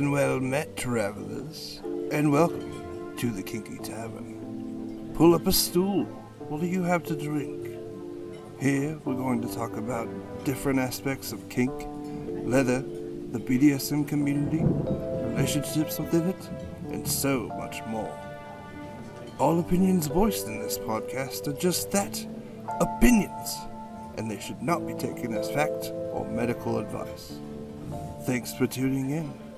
and well met, travelers, and welcome to the Kinky Tavern. Pull up a stool. What do you have to drink? Here, we're going to talk about different aspects of kink, leather, the BDSM community, relationships within it, and so much more. All opinions voiced in this podcast are just that opinions, and they should not be taken as fact or medical advice. Thanks for tuning in.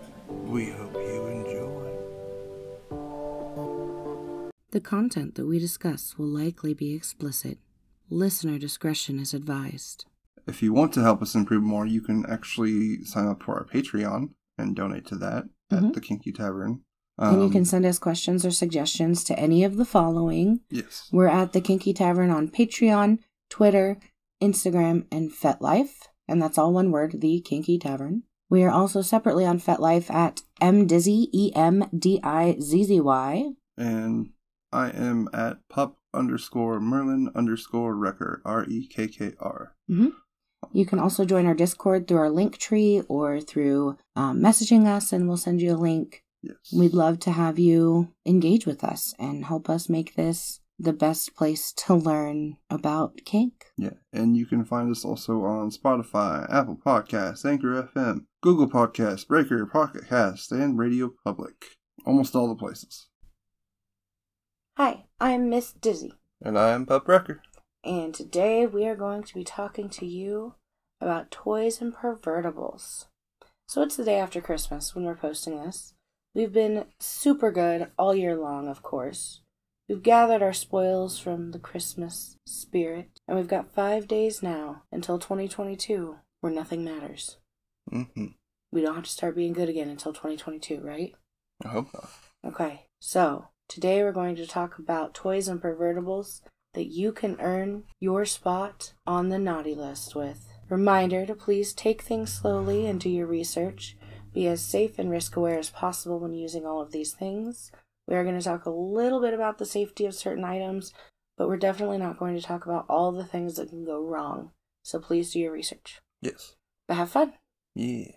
We hope you enjoy. The content that we discuss will likely be explicit. Listener discretion is advised. If you want to help us improve more, you can actually sign up for our Patreon and donate to that Mhm. at the Kinky Tavern. and you Um, can send us questions or suggestions to any of the following. yes, We're at the Kinky Tavern on Patreon, Twitter, Instagram, and FetLife. And that's all one word, the Kinky Tavern. We are also separately on FetLife at emdizzy, E M D I Z Z Y. and I am at pup underscore Merlin underscore Rekkr R E K K R. You can also join our Discord through our link tree or through um, messaging us, and we'll send you a link. Yes, We'd love to have you engage with us and help us make this the best place to learn about kink. Yeah, and you can find us also on Spotify, Apple Podcasts, Anchor FM, Google Podcasts, Breaker, Pocket Cast, and Radio Public. Almost all the places. Hi, I'm Miss Dizzy. And I am Pup Rekkr. and today we are going to be talking to you about toys and pervertables. So it's the day after Christmas when we're posting this. We've been super good all year long, of course. We've gathered our spoils from the Christmas spirit, and we've got five days now until 2022 where nothing matters. Mm-hmm. We don't have to start being good again until 2022, right? I hope not. Okay, so today we're going to talk about toys and pervertables that you can earn your spot on the naughty list with. Reminder to please take things slowly and do your research. Be as safe and risk aware as possible when using all of these things. We are going to talk a little bit about the safety of certain items, but we're definitely not going to talk about all the things that can go wrong. So please do your research. Yes. But have fun. Yeah.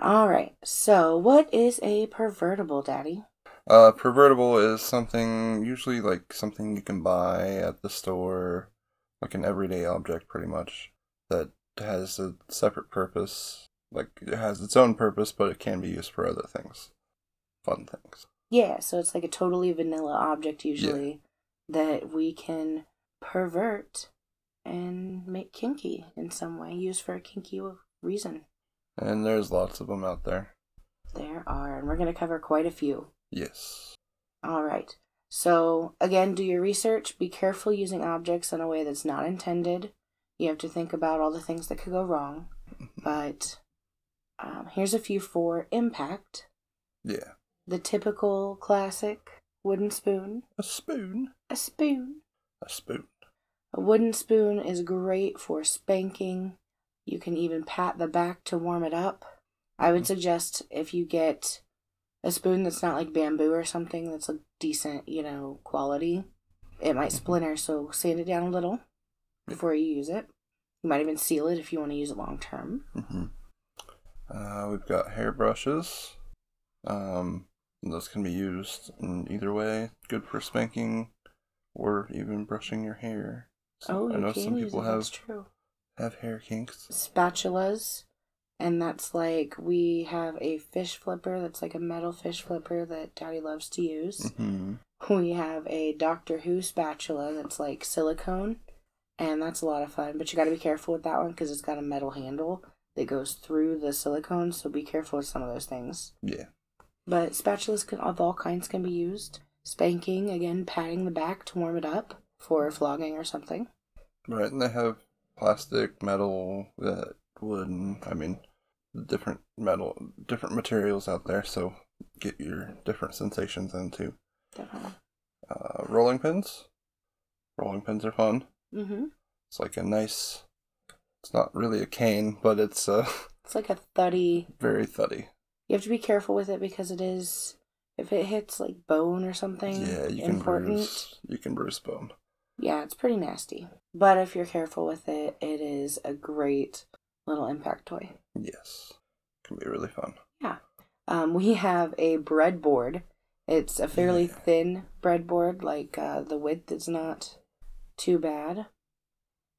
All right, so what is a pervertable, Daddy? Uh, pervertable is something usually like something you can buy at the store, like an everyday object, pretty much that has a separate purpose. Like it has its own purpose, but it can be used for other things, fun things. Yeah, so it's like a totally vanilla object usually that we can pervert and make kinky in some way, use for a kinky reason. And there's lots of them out there. There are, and we're going to cover quite a few. Yes. All right. So, again, do your research. Be careful using objects in a way that's not intended. You have to think about all the things that could go wrong. But um, here's a few for impact Yeah. The typical classic wooden spoon, A spoon. a spoon. A spoon. A wooden spoon is great for spanking. You can even pat the back to warm it up. I would suggest if you get a spoon that's not like bamboo or something that's a decent, you know, quality, it might splinter, so sand it down a little before you use it. You might even seal it if you want to use it long term. hmm Uh, we've got hairbrushes. Um, those can be used in either way. Good for spanking, or even brushing your hair. So Oh, I know some people have that's true. have hair kinks. spatulas and that's like we have a fish flipper that's like a metal fish flipper that daddy loves to use hmm we have a doctor who spatula that's like silicone and that's a lot of fun but you got to be careful with that one because it's got a metal handle that goes through the silicone so be careful with some of those things Yeah. But spatulas can, of all kinds can be used spanking again patting the back to warm it up for flogging or something Right, and they have plastic, metal, that wooden. I mean, different metal, different materials out there. So get your different sensations into. definitely Uh, rolling pins. Rolling pins are fun. mm-hmm It's like a nice. It's not really a cane, but it's uh it's like a thuddy very thuddy. You have to be careful with it because it is if it hits like bone or something Yeah, you can important. bruise. You can bruise bone. Yeah, it's pretty nasty. But if you're careful with it, it is a great little impact toy. Yes, can be really fun. Yeah. Um, we have a breadboard. It's a fairly Yeah. thin breadboard, like uh, the width is not too bad.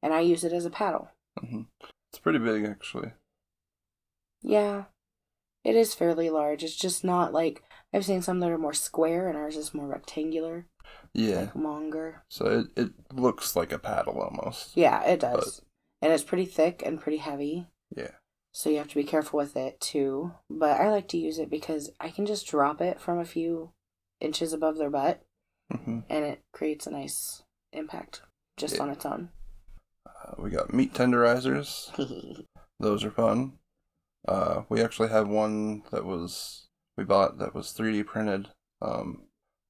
And I use it as a paddle. hmm It's pretty big, actually. Yeah, it is fairly large. It's just not like I've seen some that are more square, and ours is more rectangular, Yeah. like longer. So it, it looks like a paddle almost. Yeah, it does. And it's pretty thick and pretty heavy. Yeah. So you have to be careful with it too. But I like to use it because I can just drop it from a few inches above their butt hmm and it creates a nice impact just Yeah. on its own. Uh, we got meat tenderizers. Those are fun. Uh, we actually have one that was we bought that was 3D printed. Um,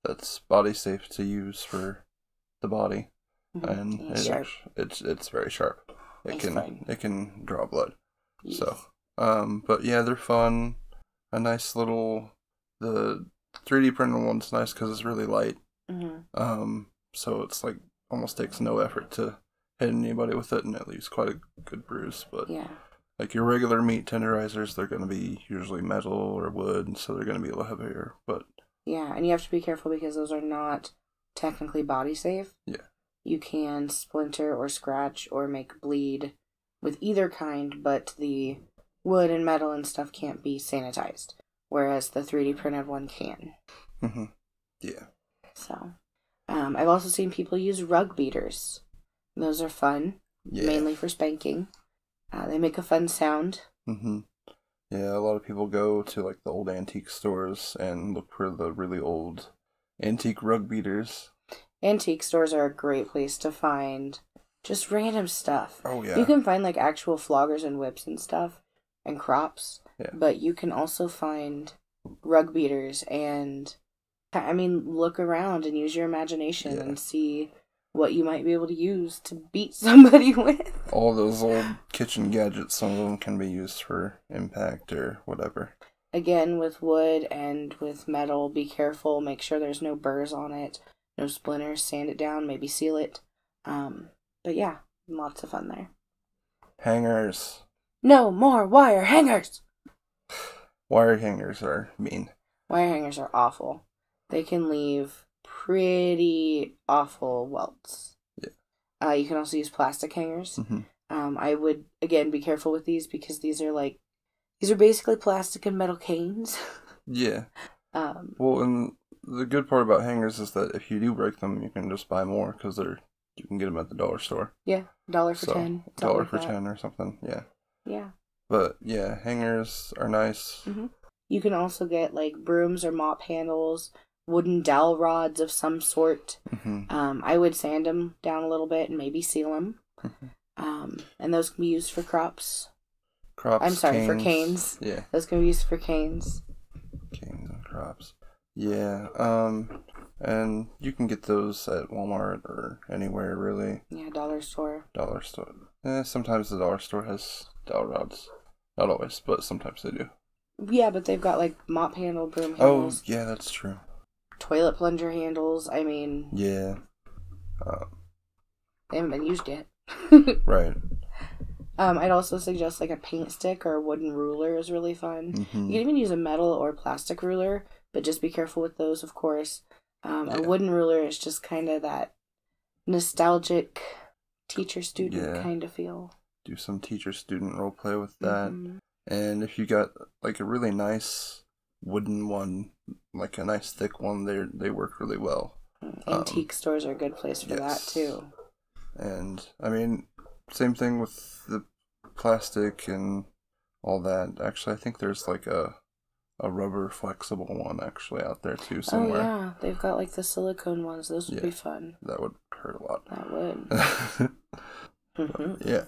that's body safe to use for the body, and Yeah, it sharp. it's it's very sharp. It It's can fun. it can draw blood. Yes. So, um, but yeah, they're fun. A nice little the 3D printed one's nice because it's really light. Mhm. Um, so it's like almost takes no effort to hit anybody with it, and it leaves quite a good bruise. But Yeah. Like your regular meat tenderizers, they're going to be usually metal or wood, and so they're going to be a little heavier. But Yeah, and you have to be careful because those are not technically body safe. Yeah. You can splinter or scratch or make bleed with either kind, but the wood and metal and stuff can't be sanitized, whereas the 3D printed one can. Mm-hmm. yeah, So, um, I've also seen people use rug beaters. Those are fun, yeah, mainly for spanking. Uh, they make a fun sound. Mm-hmm. yeah. A lot of people go to like the old antique stores and look for the really old antique rug beaters. Antique stores are a great place to find just random stuff. Oh yeah, You can find like actual floggers and whips and stuff and crops, Yeah. but you can also find rug beaters and I mean look around and use your imagination Yeah. and see what you might be able to use to beat somebody with. all those old kitchen gadgets. Some of them can be used for impact or whatever. Again, with wood and with metal, be careful. Make sure there's no burrs on it, no splinters. Sand it down, maybe seal it. Um, but yeah, lots of fun there. Hangers, No more wire hangers. wire hangers are mean. Wire hangers are awful. They can leave pretty awful welts. Yeah. Uh, you can also use plastic hangers. hmm Um, I would again be careful with these because these are like these are basically plastic and metal canes. Yeah. um, Well, and the good part about hangers is that if you do break them, you can just buy more because they're you can get them at the dollar store. yeah, dollar for so ten. dollar like for that. ten or something. Yeah. Yeah. But yeah, hangers are nice. Mhm. You can also get like brooms or mop handles, wooden dowel rods of some sort. hmm Um, I would sand them down a little bit and maybe seal them. Mhm. Um, and those can be used for crops. Crops. I'm sorry, for canes. Yeah, Those can be used for canes. canes and crops. Yeah. Um, and you can get those at Walmart or anywhere really. Yeah, dollar store. Dollar store. Eh, sometimes the dollar store has dowel rods. Not always, but sometimes they do. Yeah, but they've got like mop handle, broom handles. Oh, yeah, that's true. Toilet plunger handles. I mean, Yeah. Uh, they haven't been used yet. right. um, I'd also suggest like a paint stick or a wooden ruler is really fun. hmm You can even use a metal or plastic ruler, but just be careful with those, of course. Um, A wooden ruler is just kind of that nostalgic teacher student Yeah. kind of feel. Do some teacher student role play with that. Mhm. And if you got like a really nice wooden one, like a nice thick one, they they work really well. Mm, Um, Antique stores are a good place for that too. And I mean, same thing with the plastic and all that. Actually, I think there's like a a rubber flexible one actually out there too somewhere. Oh yeah, they've got like the silicone ones. Those would be fun. That would hurt a lot. That would. Mhm. yeah.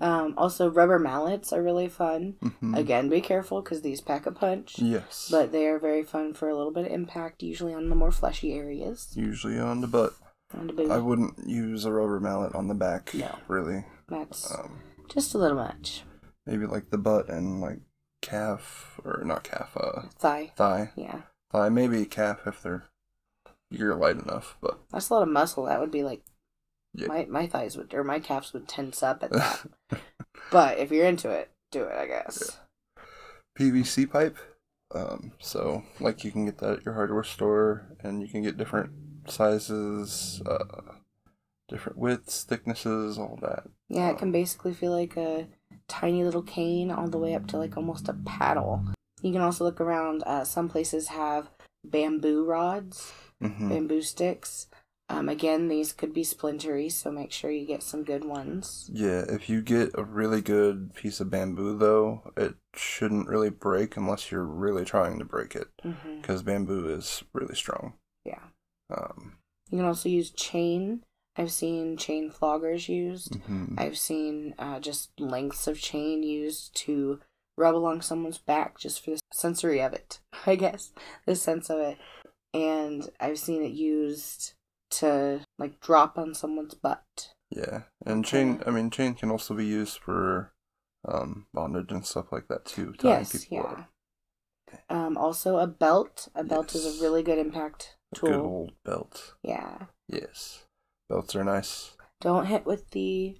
Um, also, rubber mallets are really fun. Mhm. Again, be careful because these pack a punch. Yes. But they are very fun for a little bit of impact, usually on the more fleshy areas. usually on the butt. On the booty. I wouldn't use a rubber mallet on the back. No. Really. That's Um, just a little much. maybe like the butt and like calf or not calf, uh, Thigh. thigh, Yeah. thigh, maybe calf if they're you're light enough, but That's a lot of muscle. That would be like Yeah. my my thighs would or my calves would tense up at that. but if you're into it, do it, I guess. PVC pipe. Um, so like you can get that at your hardware store, and you can get different sizes, uh, different widths, thicknesses, all that. Yeah, it can basically feel like a tiny little cane all the way up to like almost a paddle. You can also look around. Uh, some places have bamboo rods, hmm bamboo sticks. Um, again, these could be splintery, so make sure you get some good ones. Yeah, if you get a really good piece of bamboo, though, it shouldn't really break unless you're really trying to break it, because bamboo is really strong. Yeah. Um, You can also use chain. I've seen chain floggers used. mhm. I've seen uh, just lengths of chain used to rub along someone's back just for the sensory of it, I guess, the sense of it. And I've seen it used to like drop on someone's butt. Yeah, and chain. I mean, chain can also be used for um, bondage and stuff like that too. tying yes, people yeah. up. Um, also a belt. A belt is a really good impact A tool. good old belt. Yeah. Yes, belts are nice. Don't hit with the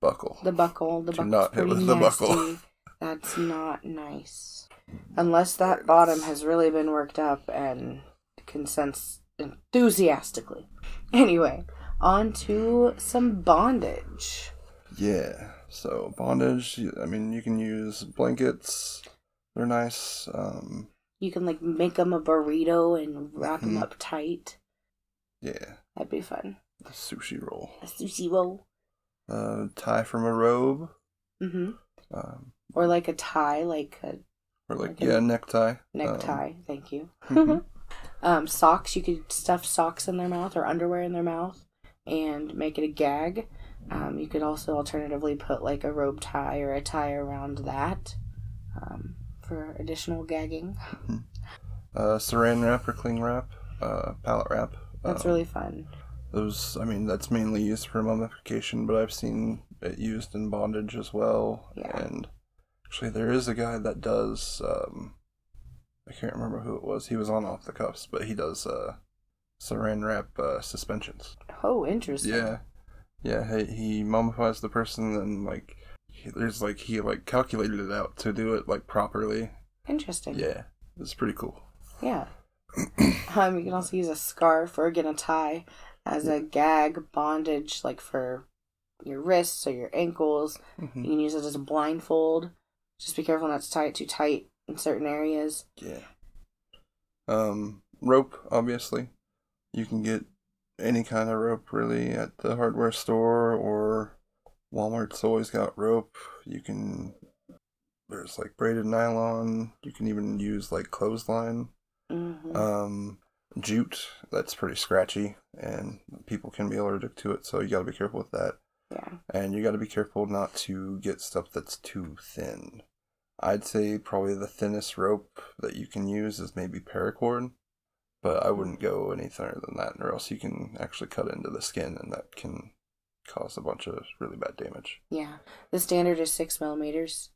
Buckle. the buckle. The Do buckle's not hit with the buckle. That's not nice. Unless that bottom has really been worked up and can sense enthusiastically. Anyway, on to some bondage. Yeah. So bondage. I mean, you can use blankets. They're nice. Um, You can like make them a burrito and wrap them Mhm. up tight. yeah. That'd be fun. A sushi roll. A sushi roll. Uh, tie from a robe. hmm Um, Or like a tie, like a or like Like a yeah, necktie. necktie. Thank you. mhm. um, socks. You could stuff socks in their mouth or underwear in their mouth and make it a gag. Um, you could also alternatively put like a rope tie or a tie around that um, for additional gagging. Uh, saran wrap or cling wrap. Uh, pallet wrap. That's Um, really fun. Those, I mean, that's mainly used for mummification, but I've seen it used in bondage as well. Yeah. And actually, there is a guy that does. Um, I can't remember who it was. He was on off the cuffs, but he does uh, saran wrap uh, suspensions. Oh, interesting. Yeah, yeah. He, he mummifies the person, and like, he, there's like he like calculated it out to do it like properly. Interesting. Yeah, it's pretty cool. Yeah. um, you can also use a scarf or again a tie as a gag bondage, like for your wrists or your ankles. Mhm. You can use it as a blindfold. Just be careful not to tie it too tight in certain areas. Yeah. Um, rope, obviously. You can get any kind of rope really at the hardware store or Walmart's always got rope. You can there's like braided nylon. You can even use like clothesline. hmm Um, jute, that's pretty scratchy and people can be allergic to it, so you got to be careful with that. yeah. And you got to be careful not to get stuff that's too thin. I'd say probably the thinnest rope that you can use is maybe paracord, but I wouldn't go any thinner than that, or else you can actually cut into the skin, and that can cause a bunch of really bad damage. Yeah. The standard is six millimeters.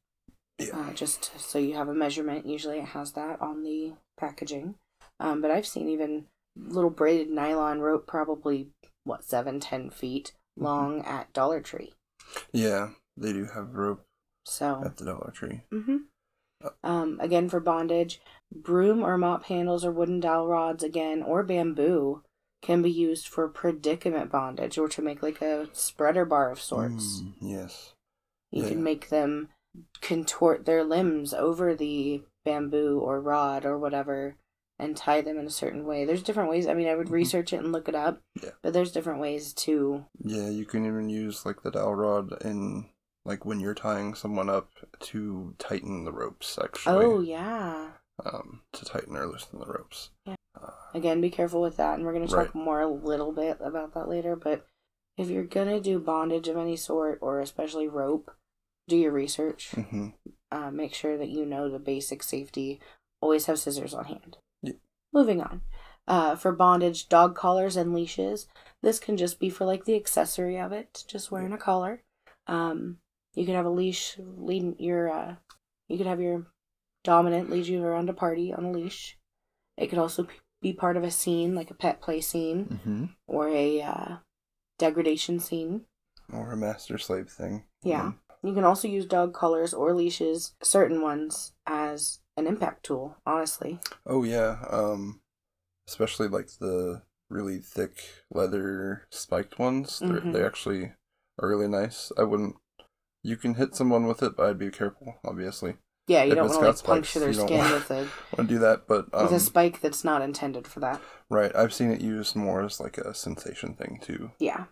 Yeah. Uh, just so you have a measurement. Usually it has that on the packaging. Um, but I've seen even little braided nylon rope, probably, what, seven, ten feet Mm-hmm. long at Dollar Tree. Yeah, they do have rope So. at the Dollar Tree. hmm Um, again, for bondage, broom or mop handles or wooden dowel rods, again, or bamboo, can be used for predicament bondage or to make like a spreader bar of sorts. Mm, yes. You yeah. can make them contort their limbs over the bamboo or rod or whatever and tie them in a certain way. There's different ways. I mean, I would Mhm. research it and look it up, Yeah. but there's different ways to. Yeah, you can even use like the dowel rod in like when you're tying someone up to tighten the ropes actually. Oh, yeah. Um, to tighten or loosen the ropes. Yeah. Uh, Again, be careful with that, and we're going to talk Right. more a little bit about that later. But if you're going to do bondage of any sort, or especially rope, do your research. hmm Uh, make sure that you know the basic safety. Always have scissors on hand. Yeah. Moving on. Uh, for bondage, dog collars and leashes. This can just be for like the accessory of it, just wearing a collar. Um, you could have a leash lead your. Uh, you could have your dominant lead you around a party on a leash. It could also be part of a scene, like a pet play scene hmm or a uh, degradation scene. Or a master slave thing. Yeah. You can also use dog collars or leashes, certain ones, as an impact tool, honestly. Oh yeah, um, especially like the really thick leather spiked ones. They're, Mhm. They actually are really nice. I wouldn't. You can hit someone with it, but I'd be careful. Obviously, Yeah, you If don't want to like puncture their skin want- with a want to do that. But um, with a spike that's not intended for that. right, I've seen it used more as like a sensation thing too. Yeah.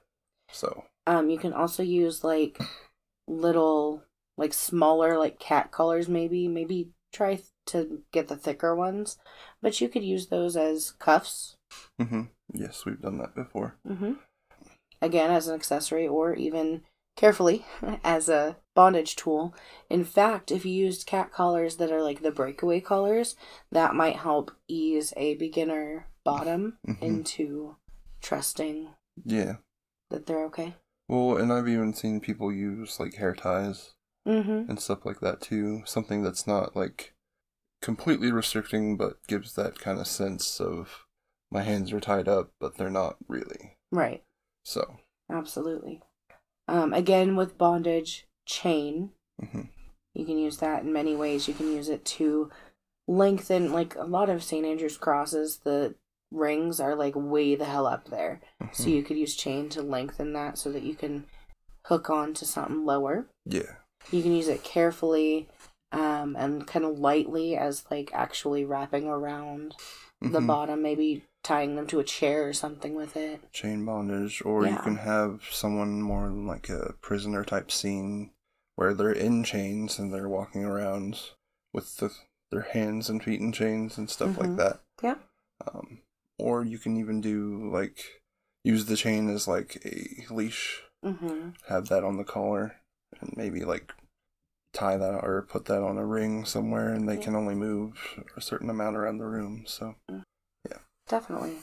So Um, you can also use like little, like smaller, like cat collars. Maybe, maybe try th- to get the thicker ones, but you could use those as cuffs. hmm yes, we've done that before. Mm-hmm. Again, as an accessory, or even carefully as a bondage tool. In fact, if you used cat collars that are like the breakaway collars, that might help ease a beginner bottom Mhm. into trusting Yeah. that they're okay. Well, and I've even seen people use like hair ties Mm-hmm. and stuff like that too. Something that's not like completely restricting, but gives that kind of sense of my hands are tied up, but they're not really. Right. So, Absolutely. Um, again, with bondage, chain. hmm You can use that in many ways. You can use it to lengthen, like a lot of St. Andrew's crosses, the rings are like way the hell up there. So Mm-hmm. you could use chain to lengthen that so that you can hook on to something lower. yeah, You can use it carefully um, and kind of lightly as like actually wrapping around the Mhm. bottom, maybe tying them to a chair or something with it. chain bondage, or you can have someone more like a prisoner type scene where they're in chains and they're walking around with the, their hands and feet in chains and stuff like Mhm. that. Yeah. Um, or you can even do like use the chain as like a leash, Mm-hmm. have that on the collar, and maybe like tie that or put that on a ring somewhere, and they Yeah. can only move a certain amount around the room. So Definitely.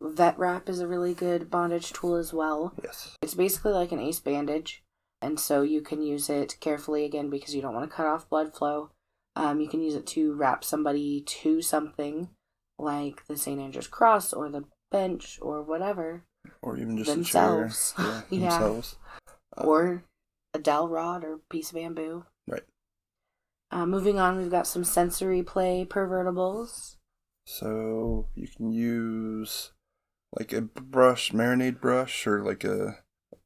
Vet wrap is a really good bondage tool as well. yes, It's basically like an ace bandage, and so you can use it carefully again because you don't want to cut off blood flow. Um, you can use it to wrap somebody to something like the St. Andrew's cross or the bench or whatever, or even just Themselves. a chair. Yeah, Yeah. themselves. Uh, or a dowel rod or piece of bamboo. Right. Uh, moving on, we've got some sensory play pervertables. So you can use like a brush, marinade brush, or like a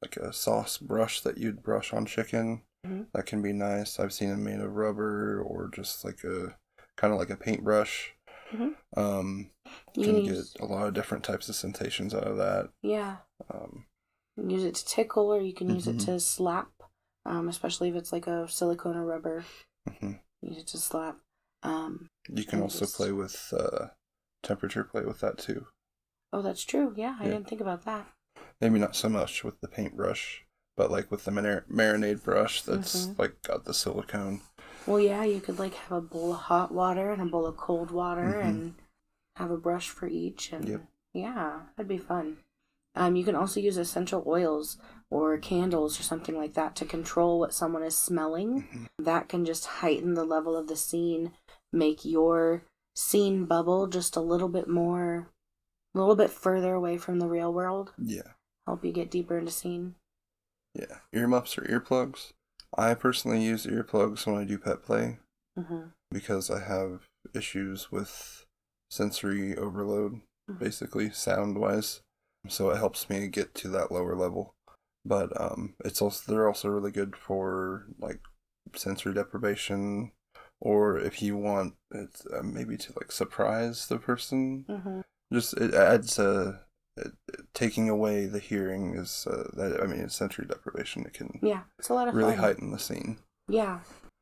like a sauce brush that you'd brush on chicken. Mhm. That can be nice. I've seen them made of rubber or just like a kind of like a paintbrush. Mhm. Um, You can can get a lot of different types of sensations out of that. yeah, Um, you can use it to tickle or you can use it to slap, um, especially if it's like a silicone or rubber. mhm. Use it to slap. Um, You can also just- play with uh, temperature play with that too. oh, that's true. Yeah, I Yeah. didn't think about that. Maybe not so much with the paintbrush, but like with the mar- marinade brush that's Mhm. like got the silicone. Well, yeah, you could like have a bowl of hot water and a bowl of cold water Mhm. and have a brush for each. And Yep. yeah, that'd be fun. Um, you can also use essential oils or candles or something like that to control what someone is smelling. Mhm. That can just heighten the level of the scene, make your scene bubble just a little bit more, a little bit further away from the real world. Yeah. Help you get deeper into scene. Yeah, earmuffs or earplugs. I personally use earplugs when I do pet play hmm because I have issues with sensory overload, Mhm. basically sound wise. So it helps me get to that lower level. But um, it's also they're also really good for like sensory deprivation, or if you want it uh, maybe to like surprise the person. hmm Just it adds a. Taking away the hearing is uh, that I mean it's sensory deprivation. It can Yeah, it's a lot of really fun. heighten the scene. Yeah.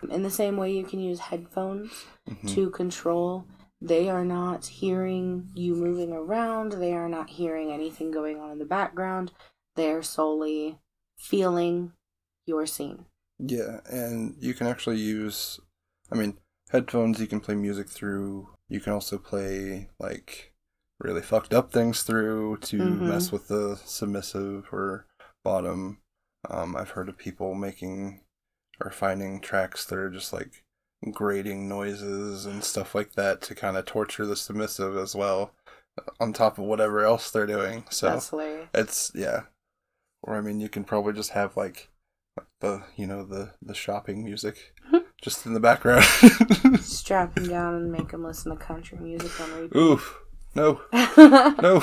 In the same way, you can use headphones Mhm. to control. They are not hearing you moving around. They are not hearing anything going on in the background. They are solely feeling your scene. Yeah, and you can actually use, I mean, headphones you can play music through. You can also play, like, really fucked up things through to Mhm. mess with the submissive or bottom. Um, I've heard of people making or finding tracks that are just like grating noises and stuff like that to kind of torture the submissive as well, on top of whatever else they're doing. So That's it's yeah. Or I mean, you can probably just have like the you know the the shopping music, just in the background. Strap him down and make him listen to country music on repeat. Oof. No. No.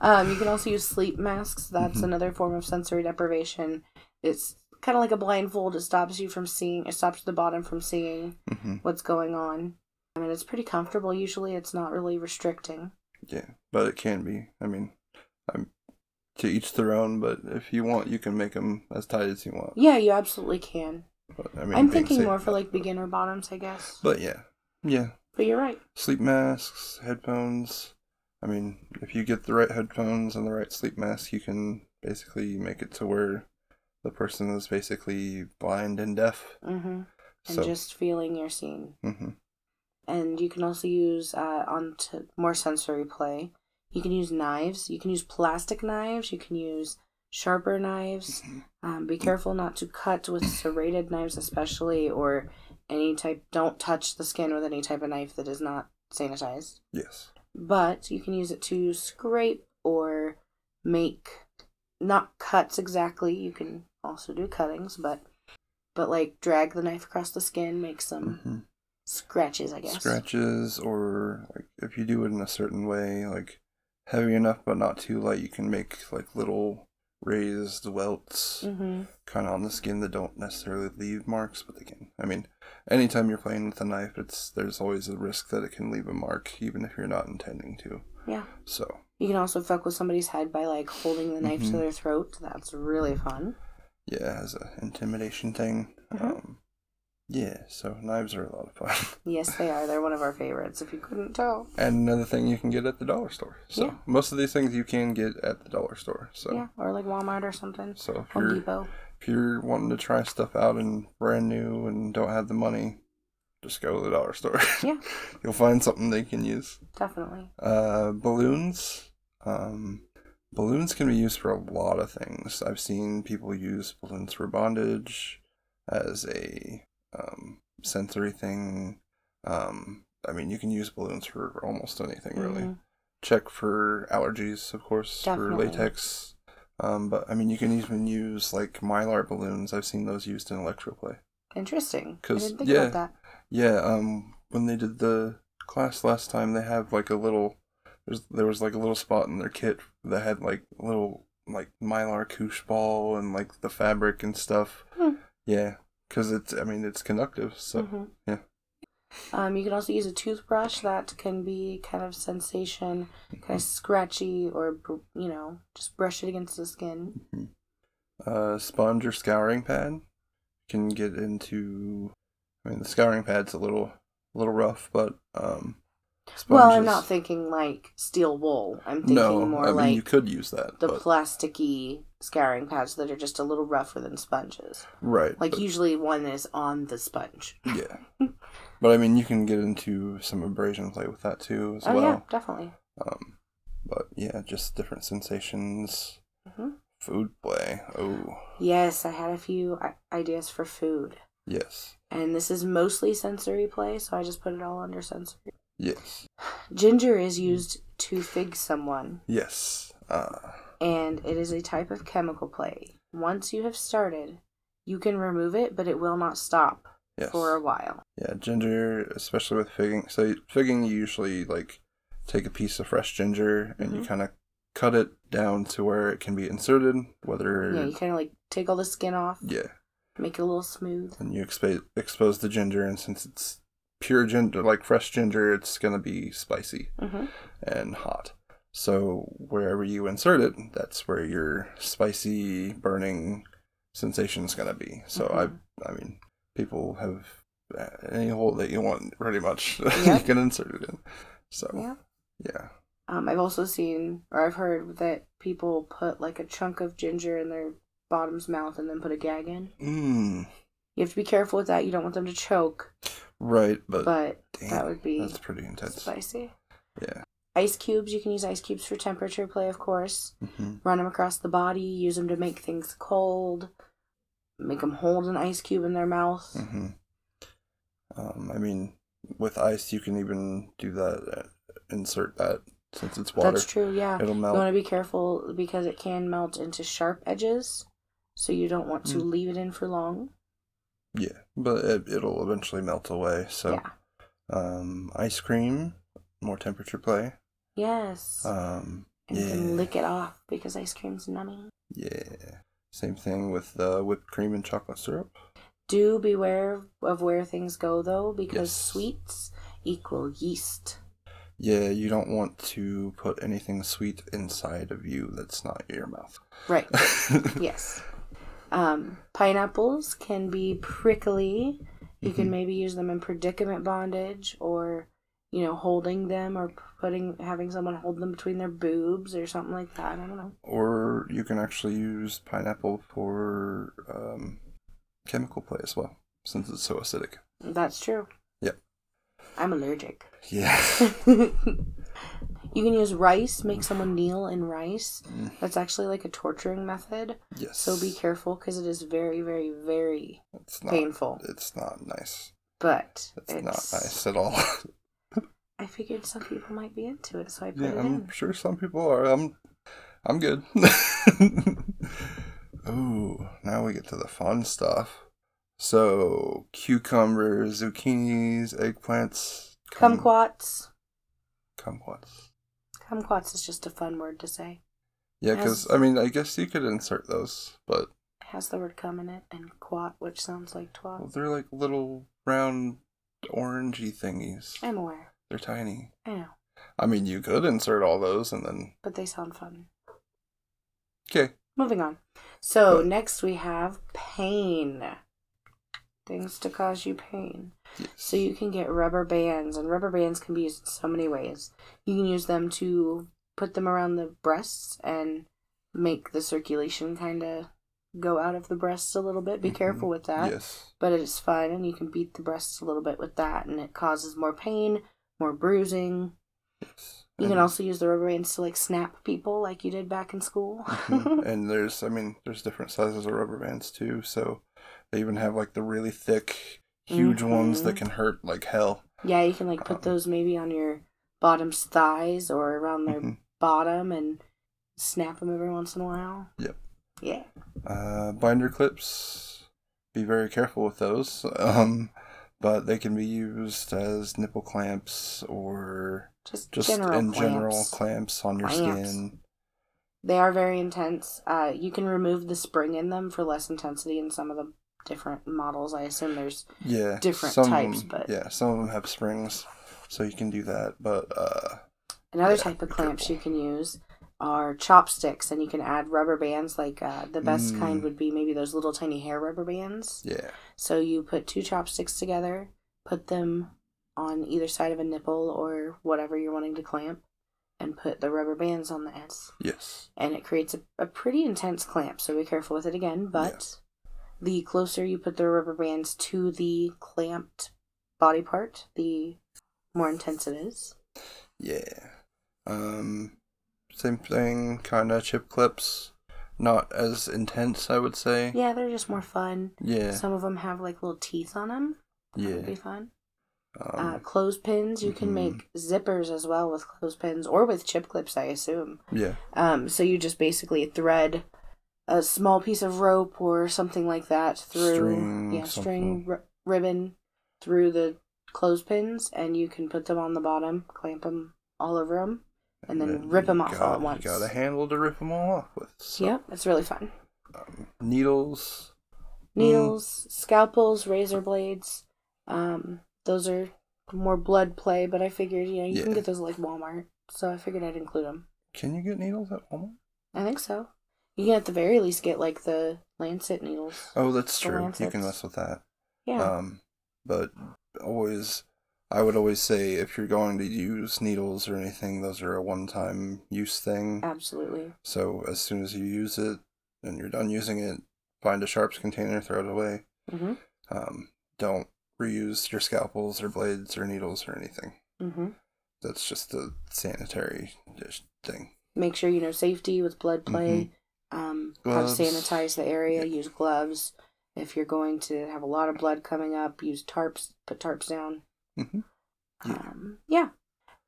um, you can also use sleep masks. That's Mhm. another form of sensory deprivation. It's kind of like a blindfold. It stops you from seeing. It stops the bottom from seeing hmm what's going on. I mean, it's pretty comfortable. Usually, it's not really restricting. Yeah, but it can be. I mean, I'm to each their own. But if you want, you can make them as tight as you want. Yeah, you absolutely can. But, I mean, I'm being thinking more for like beginner bottoms, I guess. But yeah, yeah. But you're right. Sleep masks, headphones. I mean, if you get the right headphones and the right sleep mask, you can basically make it to where the person is basically blind and deaf. Mm-hmm. And So, just feeling your scene. hmm and you can also use uh, on to more sensory play. You can use knives. You can use plastic knives. You can use sharper knives. Um, be careful not to cut with serrated knives, especially, or any type. Don't touch the skin with any type of knife that is not sanitized. yes. But you can use it to scrape or make not cuts exactly. You can also do cuttings, but but like drag the knife across the skin, make some hmm scratches. I guess. Scratches, or like if you do it in a certain way, like heavy enough but not too light, you can make like little raised welts Mm-hmm. kind of on the skin that don't necessarily leave marks, but they can. I mean, anytime you're playing with a knife, it's there's always a risk that it can leave a mark, even if you're not intending to. Yeah. So You can also fuck with somebody's head by like holding the knife to Mhm. their throat. That's really fun. yeah, as an intimidation thing. Mhm. Um, yeah, so knives are a lot of fun. Yes, they are. They're one of our favorites. If you couldn't tell. and another thing you can get at the dollar store. So Yeah. most of these things you can get at the dollar store. So Yeah, or like Walmart or something. so if Home you're Depot. if you're wanting to try stuff out and brand new and don't have the money, just go to the dollar store. Yeah. You'll find something they can use. Definitely. Uh, balloons. Um, balloons can be used for a lot of things. I've seen people use balloons for bondage as a um, sensory thing. Um, I mean, you can use balloons for almost anything, really. Mhm. Check for allergies, of course, Definitely. for latex. Um, but I mean, you can even use like mylar balloons. I've seen those used in electroplay. Interesting. I 'Cause, yeah. Yeah, um, when they did the class last time, they have like a little. There's there was like a little spot in their kit that had like little like mylar koosh ball and like the fabric and stuff. Hmm. Yeah, because it's I mean it's conductive, so Mhm. yeah. Um, you can also use a toothbrush that can be kind of sensation, kind of scratchy, or you know, just brush it against the skin. uh, sponge or scouring pad can get into. I mean the scouring pad's a little a little rough, but um. Well, I'm not thinking like steel wool. I'm thinking No, more I mean like you could use that, the but, plasticky scouring pads that are just a little rougher than sponges. right? Like but- usually one is on the sponge. Yeah. But I mean, you can get into some abrasion play with that too, as oh yeah, well. definitely. Um, but yeah, just different sensations. Mhm. Food play. Oh, Yes, I had a few ideas for food. yes. And this is mostly sensory play, so I just put it all under sensory. Yes. Ginger is used to fig someone, Yes. Uh, and it is a type of chemical play. Once you have started, you can remove it, but it will not stop yes. for a while. Yeah, ginger, especially with figging. So figging, you usually like take a piece of fresh ginger and you Mhm. kind of cut it down to where it can be inserted. Whether Yeah, you kind of like take all the skin off, yeah, make it a little smooth. and you expose expose the ginger, and since it's pure ginger, like fresh ginger, it's gonna be spicy. hmm and hot. So wherever you insert it, that's where your spicy burning sensation is gonna be. So Mhm. I, I mean, people have uh, any hole that you want, pretty much, you can insert it in. So Yeah. yeah, Um, I've also seen, or I've heard that people put like a chunk of ginger in their bottom's mouth and then put a gag in. mm, You have to be careful with that. You don't want them to choke, right, but, but damn, that would be that's pretty intense. spicy. Yeah. Ice cubes. You can use ice cubes for temperature play, of course. hmm Run them across the body. Use them to make things cold. Make them hold an ice cube in their mouth. hmm Um, I mean, with ice, you can even do that. Uh, insert that since it's water. That's true. Yeah. It'll melt. You want to be careful because it can melt into sharp edges, so you don't want to Mm. leave it in for long. Yeah, but it, it'll eventually melt away. So, Yeah. um, ice cream, more temperature play. Yes. Um, and you yeah, can lick it off because ice cream's nummy. yeah. Same thing with uh, whipped cream and chocolate syrup. Do beware of where things go though, because Yes. sweets equal yeast. Yeah, you don't want to put anything sweet inside of you that's not your mouth. Right. yes. Um, pineapples can be prickly. You can Mhm. maybe use them in predicament bondage or, you know, holding them or putting having someone hold them between their boobs or something like that. I don't know. or you can actually use pineapple for um, chemical play as well, since it's so acidic. That's true. Yep. I'm allergic. Yeah. you can use rice, make someone kneel in rice. Mm, That's actually like a torturing method. yes. So be careful because it is very, very, very It's not. painful. It's not nice. But It's, it's, not nice at all. I figured some people might be into it, so I put yeah, it I'm in. sure some people are. I'm. I'm good. Ooh, now we get to the fun stuff. So cucumbers, zucchinis, eggplants, cum- Kumquats. kumquats. Kumquats is just a fun word to say. Yeah, because I mean, I guess you could insert those, but It has the word cum in it and quat, which sounds like well, twat. they're like little round orangey thingies. I'm aware. They're tiny. I know. I mean, you could insert all those and then But they sound fun. okay. Moving on. So Good. next we have pain. Things to cause you pain. Yes. So you can get rubber bands, and rubber bands can be used in so many ways. You can use them to put them around the breasts and make the circulation kind of go out of the breasts a little bit. Be Mhm. careful with that. Yes. But it is fun, and you can beat the breasts a little bit with that, and it causes more pain, more bruising. Yes. You can also use the rubber bands to like snap people, like you did back in school. Mhm. and there's, I mean, there's different sizes of rubber bands too. So they even have like the really thick, huge ones that Mhm. can hurt like hell. yeah, you can like put Um, those maybe on your bottom's thighs or around their Mhm. bottom and snap them every once in a while. Yep. Yeah. Uh, binder clips. Be very careful with those. Um, but they can be used as nipple clamps or Just, just general in general clamps. clamps on your Clamps. skin. They are very intense. Uh, you can remove the spring in them for less intensity in some of the different models. I assume there's Yeah, Different some types, but- yeah, some of them have springs, so you can do that. But uh, another Yeah, type of clamps you can use are chopsticks, and you can add rubber bands. Like uh, the best Mm. kind would be maybe those little tiny hair rubber bands. yeah, So you put two chopsticks together, put them on either side of a nipple or whatever you're wanting to clamp, and put the rubber bands on the ends. yes, And it creates a, a pretty intense clamp, so be careful with it again. But the closer you put the rubber bands to the clamped body part, the more intense it is. yeah. Um, same thing, kind of chip clips. Not as intense, I would say. Yeah, they're just more fun. Yeah, Some of them have like little teeth on them. Yeah. That would be fun. Um, uh, clothespins, you can mhm. make zippers as well with clothespins or with chip clips, I assume. yeah, Um, so you just basically thread a small piece of rope or something like that through String, yeah string r- ribbon through the clothespins, and you can put them on the bottom, clamp them all over them, and then rip them off all got- at once. You got a handle to rip them all off with. So, Yep, it's really fun. um, needles. Needles, scalpels, razor blades. Um, those are more blood play, but I figured you know you can get those at like Walmart, so I figured I'd include them. Can you get needles at Walmart? I think so. You can at the very least get like the lancet needles. Oh, that's true. You can mess with that. Yeah. Um, but always, I would always say if you're going to use needles or anything, those are a one-time use thing. Absolutely. So as soon as you use it and you're done using it, find a sharps container, throw it away. Mm-hmm. Um, don't reuse your scalpels or blades or needles or anything. Mm-hmm. That's just a sanitary dish thing. Make sure you know safety with blood play. Mm-hmm. Gloves. sanitize the area. Yeah. Use gloves. If you're going to have a lot of blood coming up, use tarps. Put tarps down. Mhm. Yeah. Um, yeah.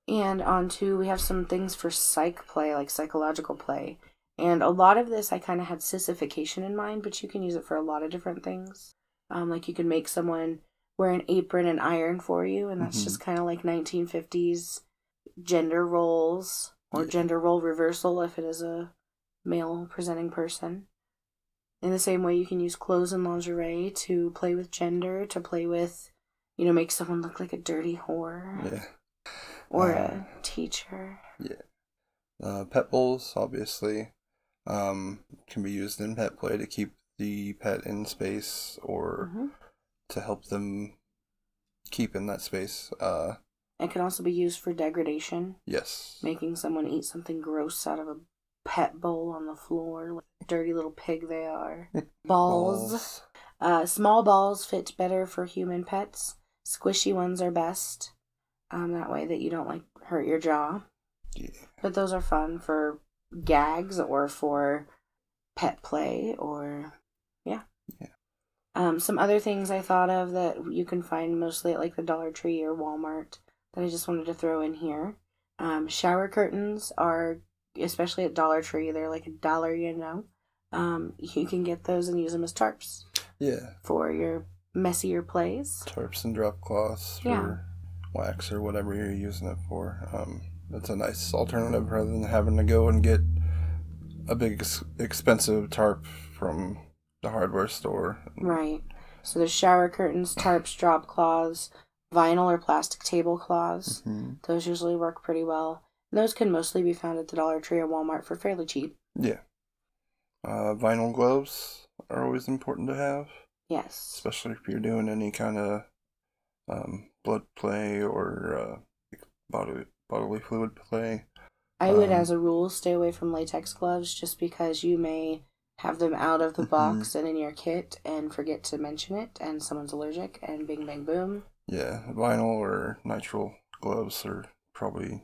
And on to we have some things for psych play, like psychological play. And a lot of this I kind of had sissification in mind, but you can use it for a lot of different things. Um, like you can make someone wear an apron and iron for you, and that's Mhm. just kind of like 1950s gender roles or Yeah. gender role reversal if it is a male presenting person. In the same way, you can use clothes and lingerie to play with gender, to play with, you know, make someone look like a dirty whore Yeah. or Uh, a teacher. Yeah. Uh, pet bowls, obviously, um, can be used in pet play to keep the pet in space or Mhm. to help them keep in that space. Uh, It can also be used for degradation, yes. making someone eat something gross out of a pet bowl on the floor, like dirty little pig they are. Balls. Uh, small balls fit better for human pets. Squishy ones are best. Um, that way that you don't like hurt your jaw. Yeah. But those are fun for gags or for pet play or yeah. Yeah. Um, some other things I thought of that you can find mostly at like the Dollar Tree or Walmart that I just wanted to throw in here. Um, shower curtains are especially at Dollar Tree, they're like a dollar, you know. Um, you can get those and use them as tarps Yeah. for your messier plays. Tarps and drop cloths for Yeah. wax or whatever you're using it for. Um, it's a nice alternative rather than having to go and get a big ex- expensive tarp from the hardware store. Right. So there's shower curtains, tarps, drop cloths, vinyl or plastic tablecloths. Mhm. Those usually work pretty well. And those can mostly be found at the Dollar Tree or Walmart for fairly cheap. Yeah. Uh, vinyl gloves are always important to have, Yes. especially if you're doing any kind of um, blood play or uh, bodily bodily fluid play. I would, Um, as a rule, stay away from latex gloves just because you may have them out of the Mhm. box and in your kit and forget to mention it, and someone's allergic, and bing, bang, boom. Yeah, vinyl or nitrile gloves are probably.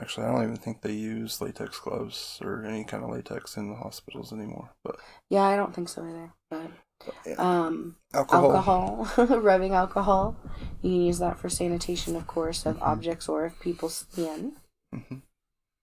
Actually, I don't even think they use latex gloves or any kind of latex in the hospitals anymore. But Yeah, I don't think so either. But yeah. um, alcohol. alcohol, rubbing alcohol. You can use that for sanitation, of course, of Mhm. objects or of people's skin. hmm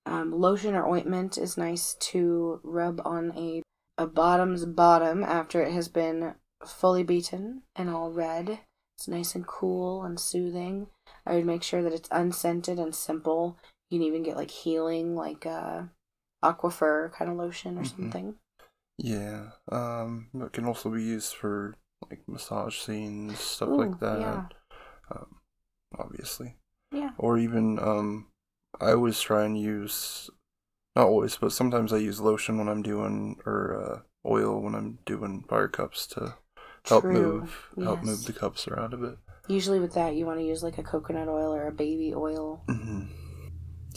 Um, lotion or ointment is nice to rub on a a bottom's bottom after it has been fully beaten and all red. It's nice and cool and soothing. I would make sure that it's unscented and simple. You can even get like healing, like uh, Aquaphor kind of lotion or Mhm. something. Yeah. Um, it can also be used for like massage scenes, stuff Ooh, like that. yeah. Um, obviously. Yeah. Or even um, I always try and use, not always, but sometimes I use lotion when I'm doing or uh, oil when I'm doing fire cups to help True, move help move the cups around a bit. Usually with that, you want to use like a coconut oil or a baby oil. hmm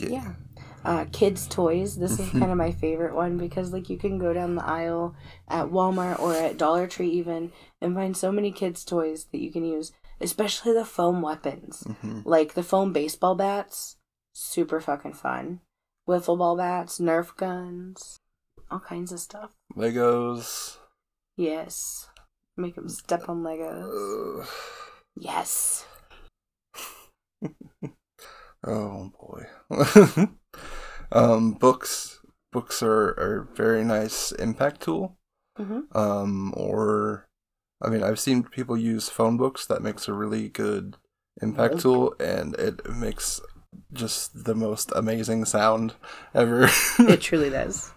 Yeah. Yeah. Uh, kids' toys. This is Mhm. kind of my favorite one because like you can go down the aisle at Walmart or at Dollar Tree even and find so many kids' toys that you can use, especially the foam weapons. hmm Like the foam baseball bats, super fucking fun. Wiffle ball bats, Nerf guns, all kinds of stuff. Legos. Yes. Make them step on Legos. Ugh. Yes. Oh boy. um, books. Books are are a very nice impact tool. hmm Um, or I mean, I've seen people use phone books that makes a really good impact tool, and it makes just the most amazing sound ever. It truly does.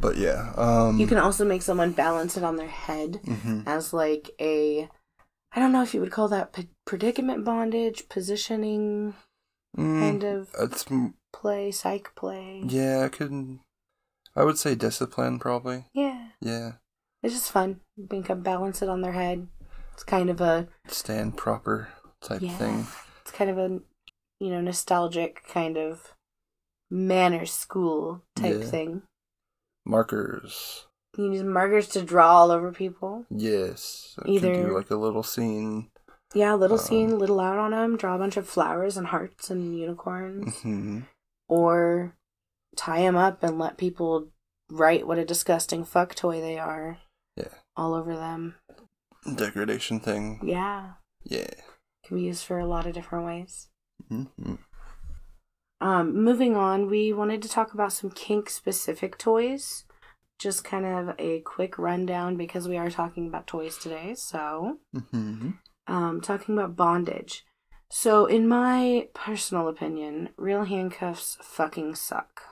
but yeah, um, You can also make someone balance it on their head. mhm. as like a I don't know if you would call that p- predicament bondage, positioning Mm, kind of It's play, psych play. yeah, I could. I would say discipline probably. Yeah. Yeah, It's just fun. You can balance it on their head. It's kind of a stand proper type yeah. thing. It's kind of a you know, nostalgic kind of manners school type Yeah. thing. Markers. You use markers to draw all over people. Yes. I Either- do like a little scene. Yeah, little Um, scene, little out on them, draw a bunch of flowers and hearts and unicorns. hmm or tie them up and let people write what a disgusting fuck toy they are Yeah. all over them. Degradation thing. Yeah, Yeah. can be used for a lot of different ways. hmm Um, moving on, we wanted to talk about some kink specific toys. just kind of a quick rundown because we are talking about toys today. So, Mm-hmm. Um, talking about bondage. So, in my personal opinion, real handcuffs fucking suck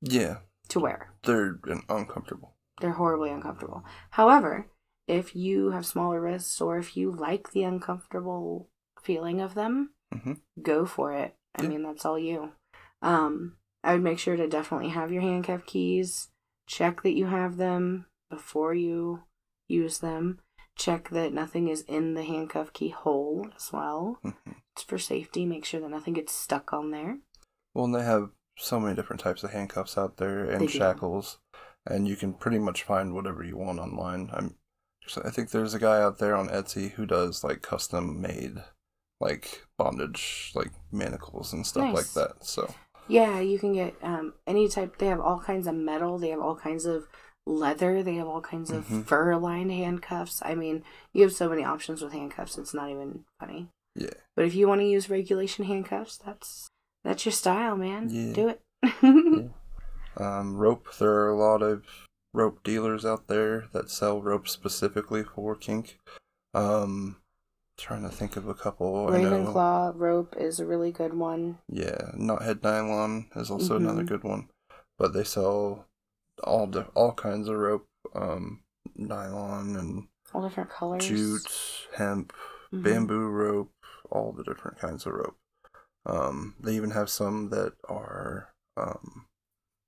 Yeah, to wear. they're uncomfortable. They're horribly uncomfortable. However, if you have smaller wrists or if you like the uncomfortable feeling of them, Mhm. go for it. I Yeah. mean, that's all you. Um, I would make sure to definitely have your handcuff keys. Check that you have them before you use them. Check that nothing is in the handcuff key hole as well. Mhm. It's for safety. Make sure that nothing gets stuck on there. Well, and they have so many different types of handcuffs out there and shackles, and you can pretty much find whatever you want online. I'm, I think there's a guy out there on Etsy who does like custom made, like bondage, like manacles and stuff Nice. like that. So Yeah, you can get um, any type. They have all kinds of metal. They have all kinds of leather. They have all kinds of Mhm. fur lined handcuffs. I mean, you have so many options with handcuffs. It's not even funny. yeah, But if you want to use regulation handcuffs, that's that's your style, man. Yeah. Do it. Yeah. um, rope. There are a lot of rope dealers out there that sell rope specifically for kink. Um, trying to think of a couple. Ravenclaw rope is a really good one. Yeah, Knothead Nylon is also another Mhm. good one, but they sell all di- all kinds of rope, um, nylon and All different colors. jute, hemp, Mhm. bamboo rope, all the different kinds of rope. Um, they even have some that are um,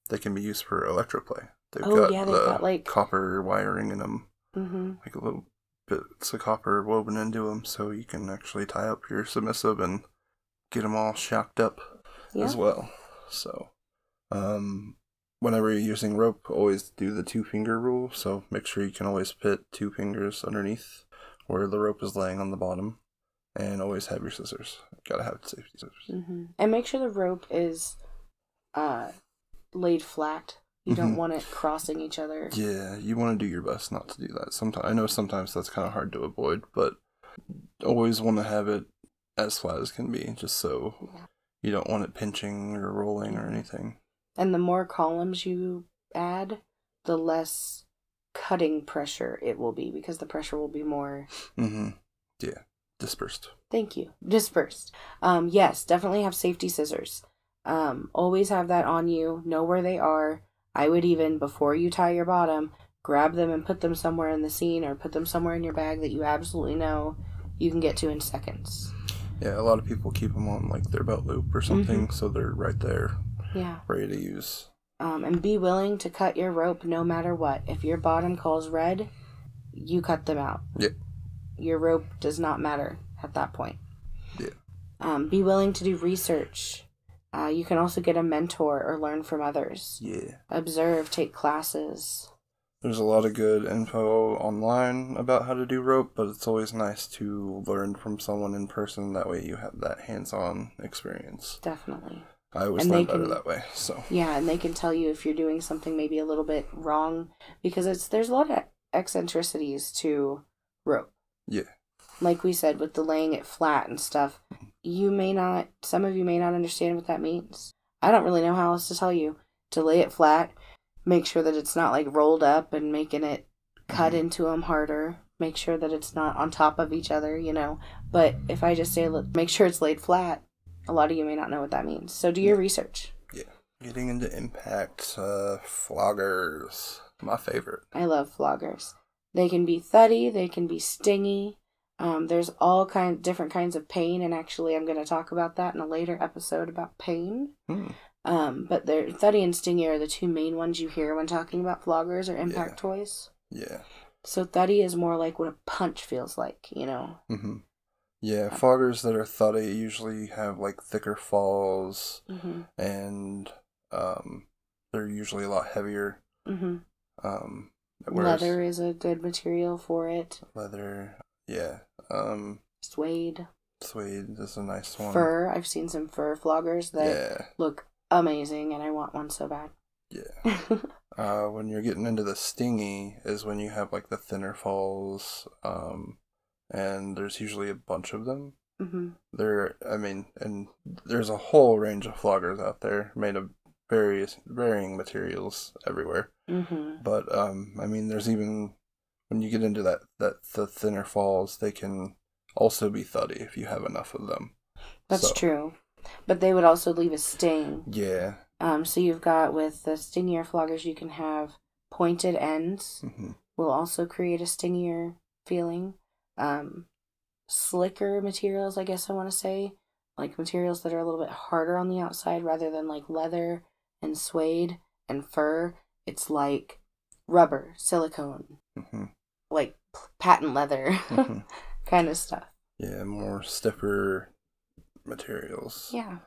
they can be used for electroplay. They've Oh, got yeah, they've the got, like- copper wiring in them, Mm-hmm. like a little bits of copper woven into them, so you can actually tie up your submissive and get them all shocked up Yeah. as well. So, um, whenever you're using rope, always do the two finger rule. So make sure you can always put two fingers underneath where the rope is laying on the bottom, and always have your scissors. Gotta have safety scissors. Mm-hmm. And make sure the rope is uh, laid flat. You don't Mhm. want it crossing each other. Yeah, you want to do your best not to do that. Sometimes I know sometimes that's kind of hard to avoid, but always want to have it as flat as can be, just so Yeah. you don't want it pinching or rolling or anything. And the more columns you add, the less cutting pressure it will be because the pressure will be more Mm-hmm. Yeah, dispersed. thank you. Dispersed. Um yes definitely have safety scissors. Um always have that on you. Know where they are. I would even before you tie your bottom grab them and put them somewhere in the scene or put them somewhere in your bag that you absolutely know you can get to in seconds. Yeah, a lot of people keep them on like their belt loop or something, so they're right there, yeah ready to use. um, and be willing to cut your rope no matter what if your bottom calls red you cut them out Yep. your rope does not matter at that point Yeah. um, be willing to do research uh, you can also get a mentor or learn from others Yeah. observe take classes There's a lot of good info online about how to do rope, but it's always nice to learn from someone in person. That way you have that hands on experience. definitely I always And they better can- that way. So, yeah and they can tell you if you're doing something maybe a little bit wrong because it's there's a lot of eccentricities to rope yeah. like we said with the laying it flat and stuff you may not some of you may not understand what that means i don't really know how else to tell you to lay it flat make sure that it's not like rolled up and making it cut Mhm. into them harder make sure that it's not on top of each other you know but if i just say let- make sure it's laid flat a lot of you may not know what that means so do your research Yeah. Getting into impact, uh, floggers. My favorite. I love floggers. They can be thuddy, they can be stingy. Um, there's all kind different kinds of pain, and actually, I'm going to talk about that in a later episode about pain. Hmm. Um, but they're thuddy and stingy are the two main ones you hear when talking about floggers or impact Yeah. toys. Yeah. So thuddy is more like what a punch feels like, you know. hmm Yeah, floggers that are thuddy usually have like thicker falls Mhm. and um, they're usually a lot heavier. Mhm. Um, Leather is a good material for it. leather, yeah. Um, Suede, suede is a nice one. fur. I've seen some fur floggers that Yeah, look amazing, and I want one so bad. yeah. Uh, when you're getting into the stingy is when you have like the thinner falls, um, and there's usually a bunch of them. hmm There, I mean, and there's a whole range of floggers out there made of various varying materials everywhere. Mm-hmm. But um, I mean, there's even when you get into that that the thinner falls, they can also be thuddy if you have enough of them. That's So, true. But they would also leave a sting. Yeah. Um, so you've got with the stingier floggers, you can have pointed ends. hmm Will also create a stingier feeling. Um, slicker materials, I guess I want to say, like materials that are a little bit harder on the outside rather than like leather and suede and fur. It's like rubber, silicone, hmm like p- patent leather Mhm. kind of stuff. Yeah, more stiffer materials. Yeah.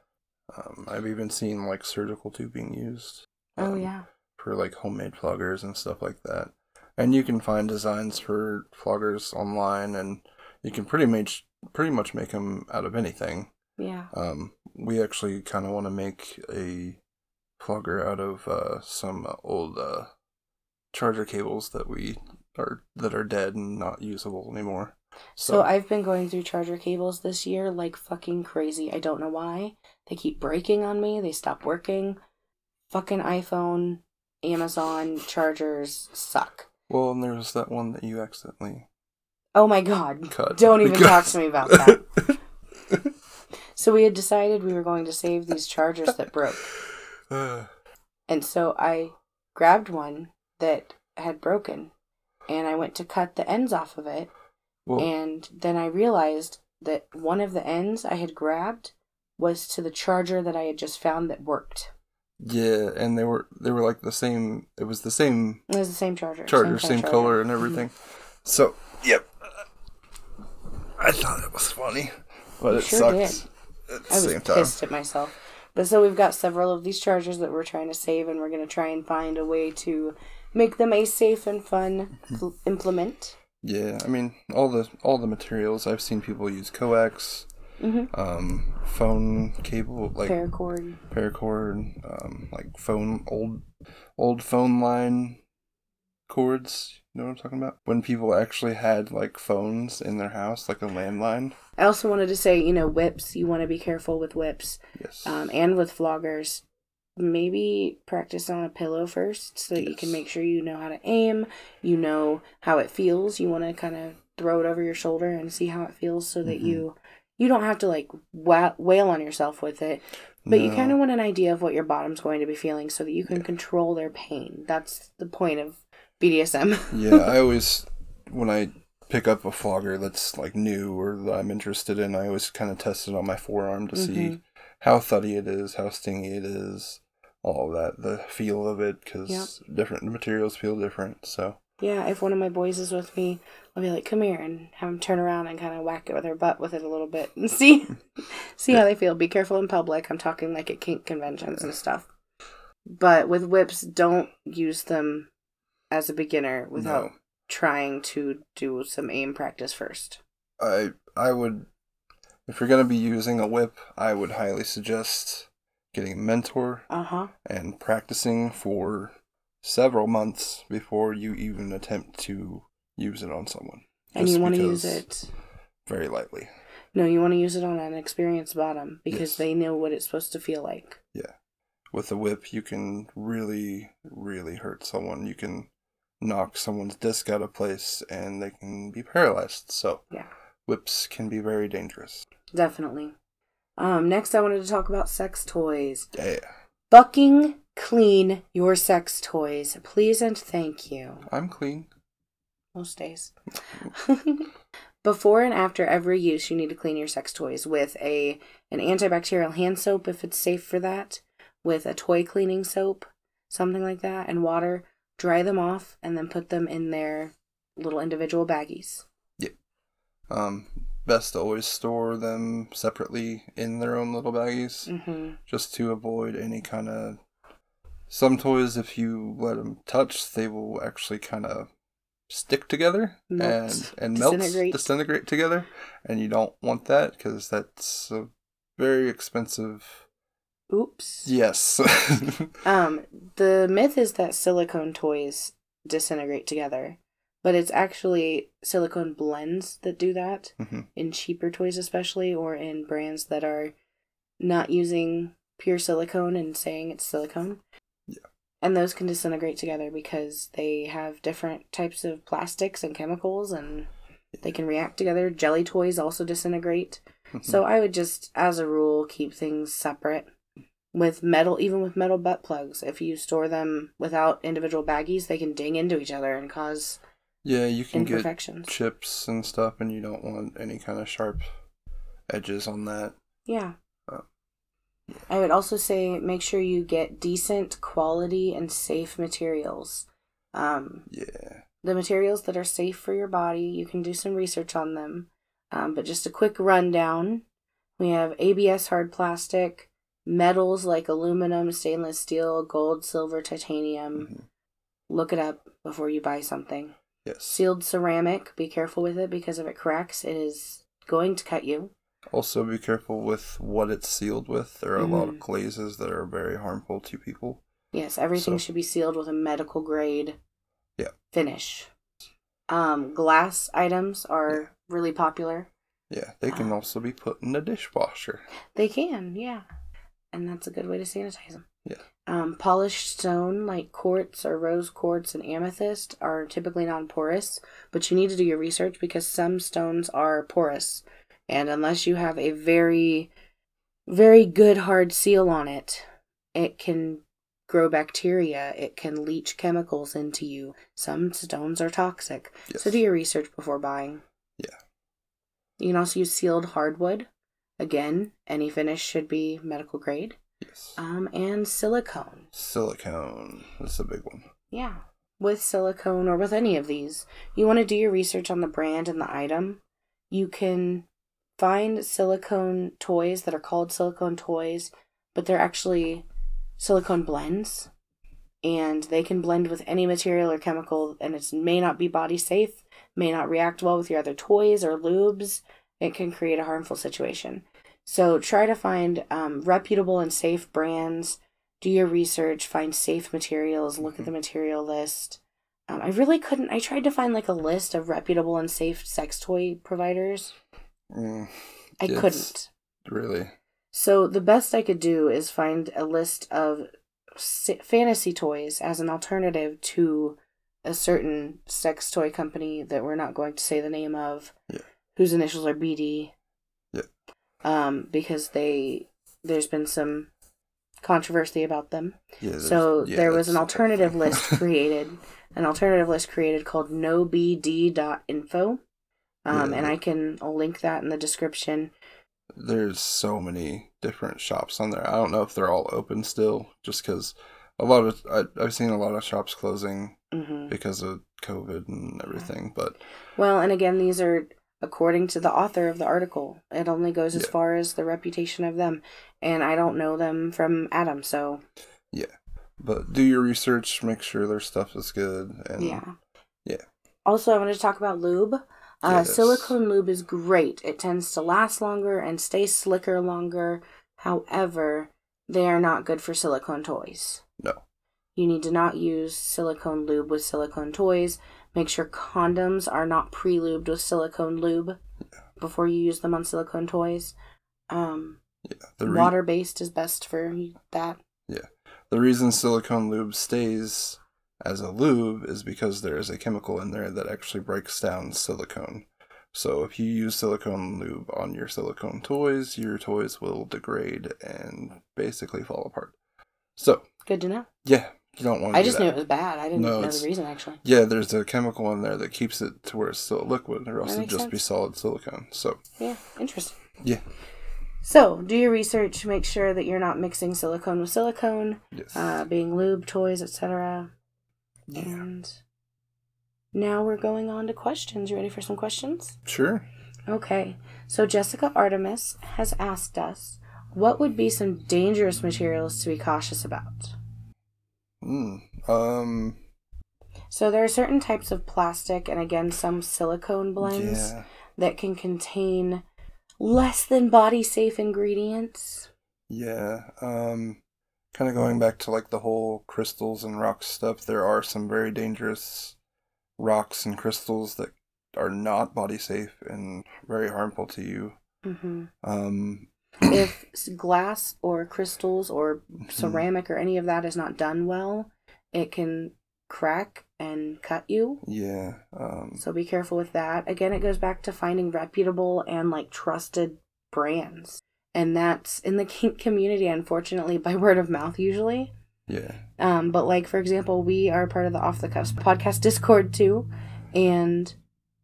Um, I've even seen like surgical tubing used. Oh um, yeah. For like homemade floggers and stuff like that. And you can find designs for floggers online, and you can pretty much pretty much make them out of anything. Yeah. Um, we actually kind of want to make a flogger out of uh, some old uh, charger cables that we are that are dead and not usable anymore. So I've been going through charger cables this year like fucking crazy. I don't know why. They keep breaking on me. They stop working. Fucking iPhone, Amazon chargers suck. Well, and there was that one that you accidentally Oh my god. cut. Don't even talk to me about that. So we had decided we were going to save these chargers that broke. And so I grabbed one that had broken and I went to cut the ends off of it. well, And then I realized that one of the ends I had grabbed was to the charger that I had just found that worked. Yeah, and they were they were like the same. It was the same It was the same charger. charger, kind same, of charger. color and everything. So, yep. I thought it was funny, but You it sure sucks at the I was same time. pissed at myself. But so we've got several of these chargers that we're trying to save, and we're going to try and find a way to make them a safe and fun Mm-hmm. implement. Yeah, I mean all the all the materials I've seen people use coax, hmm um, phone cable like Paracord. paracord, um, like phone old old phone line cords. You know what I'm talking about? When people actually had like phones in their house, like a landline. I also wanted to say, you know, whips. You want to be careful with whips, Yes. um, and with floggers. Maybe practice on a pillow first, so that you can make sure you know how to aim. You know how it feels. You want to kind of throw it over your shoulder and see how it feels, so that Mhm. you you don't have to like wail on yourself with it. But you kind of want an idea of what your bottom's going to be feeling so that you can control their pain. That's the point of BDSM. yeah, I always when I pick up a flogger that's like new or that I'm interested in, I always kind of test it on my forearm to see Mhm. how thuddy it is, how stingy it is, all that, the feel of it, because Yep. different materials feel different. So yeah, if one of my boys is with me, I'll be like, "Come here," and have him turn around and kind of whack it with her butt with it a little bit and see see how they feel. Be careful in public. I'm talking like at kink conventions and stuff. But with whips, don't use them as a beginner without no, trying to do some aim practice first. I I would if you're gonna be using a whip, I would highly suggest getting a mentor Uh huh. and practicing for several months before you even attempt to use it on someone. And Just you want to use it very lightly. No, you want to use it on an experienced bottom because Yes. they know what it's supposed to feel like. Yeah. With a whip you can really really hurt someone you can knock someone's disc out of place and they can be paralyzed so Yeah. whips can be very dangerous Definitely. Um, next, I wanted to talk about sex toys. yeah Fucking clean your sex toys, please and thank you. i'm clean Most days. Before and after every use, you need to clean your sex toys with a an antibacterial hand soap if it's safe for that, with a toy cleaning soap, something like that, and water. Dry them off and then put them in their little individual baggies. Yep. Um best to always store them separately in their own little baggies Mm-hmm. just to avoid any kind of some toys if you let them touch they will actually kind of stick together Melt, and and melt disintegrate. disintegrate together and you don't want that because that's a very expensive Oops. yes Um, the myth is that silicone toys disintegrate together, but it's actually silicone blends that do that Mhm. in cheaper toys, especially, or in brands that are not using pure silicone and saying it's silicone. And those can disintegrate together because they have different types of plastics and chemicals and they can react together. Jelly toys also disintegrate. So I would just, as a rule, keep things separate. With metal, even with metal butt plugs, if you store them without individual baggies, they can ding into each other and cause yeah, you can get chips and stuff, and you don't want any kind of sharp edges on that. Yeah. I would also say make sure you get decent quality and safe materials. Um, Yeah. the materials that are safe for your body, you can do some research on them. Um, but just a quick rundown we have ABS hard plastic, metals like aluminum, stainless steel, gold, silver, titanium. Mhm. Look it up before you buy something. Yes. Sealed ceramic, be careful with it because if it cracks, it is going to cut you. Also, be careful with what it's sealed with. There are a lot of Mhm. glazes that are very harmful to people. Yes, everything So- should be sealed with a medical grade Yeah. finish. Um, glass items are really popular. Yeah, they can Ah. also be put in the dishwasher. They can, yeah. And that's a good way to sanitize them. Yeah. Um, polished stone like quartz or rose quartz and amethyst are typically non porous, but you need to do your research because some stones are porous. And unless you have a very, very good hard seal on it, it can grow bacteria. It can leach chemicals into you. Some stones are toxic. Yes. So do your research before buying. Yeah. You can also use sealed hardwood. Again, any finish should be medical grade. Yes. Um, and silicone. Silicone. That's a big one. Yeah. With silicone or with any of these, you want to do your research on the brand and the item. You can find silicone toys that are called silicone toys, but they're actually silicone blends. And they can blend with any material or chemical, and it may not be body safe, may not react well with your other toys or lubes. It can create a harmful situation. So try to find um, reputable and safe brands do your research, find safe materials, look at the material list. Um, I really couldn't. I tried to find like a list of reputable and safe sex toy providers. Mm, I couldn't. really? So the best I could do is find a list of fantasy toys as an alternative to a certain sex toy company that we're not going to say the name of, Yeah. whose initials are BD. Yeah. Um, because they there's been some controversy about them. Yeah. So yeah, there was an alternative list created, an alternative list created called nobd.info. Um, Yeah. and I can I'll link that in the description. There's so many different shops on there. I don't know if they're all open still, just because a lot of I, I've seen a lot of shops closing hmm because of COVID and everything. But Well, and again, these are according to the author of the article. It only goes as Yeah. far as the reputation of them, and I don't know them from Adam, so yeah. but do your research, make sure their stuff is good, and yeah. yeah. Also, I wanted to talk about lube. Uh, Yes. Silicone lube is great. It tends to last longer and stay slicker longer. However, they are not good for silicone toys. no, You need to not use silicone lube with silicone toys. Make sure condoms are not pre-lubed with silicone lube before you use them on silicone toys. Um, yeah. The re- water-based is best for that. Yeah. The reason silicone lube stays as a lube is because there is a chemical in there that actually breaks down silicone. So if you use silicone lube on your silicone toys, your toys will degrade and basically fall apart. So Good to know. yeah, you don't want to. I just knew it was bad. I didn't No, know the reason actually. Yeah, there's a chemical in there that keeps it to where it's still liquid, or else it'd just be solid silicone. So Yeah, interesting. yeah, So, do your research. Make sure that you're not mixing silicone with silicone, yes, uh, being lube, toys, etc. yeah, And now we're going on to questions. You ready for some questions? sure. Okay. So Jessica Artemis has asked us, what would be some dangerous materials to be cautious about? Mm, um, So there are certain types of plastic and again some silicone blends yeah, that can contain less than body safe ingredients. yeah. Um, kind of going back to like the whole crystals and rocks stuff. There are some very dangerous rocks and crystals that are not body safe and very harmful to you. hmm Um, if glass or crystals or ceramic or any of that is not done well, it can crack and cut you. Yeah. Um, So be careful with that. Again, it goes back to finding reputable and like trusted brands. And that's in the kink community, unfortunately, by word of mouth usually. yeah. Um, but like for example, we are part of the Off the Cuffs podcast Discord too, and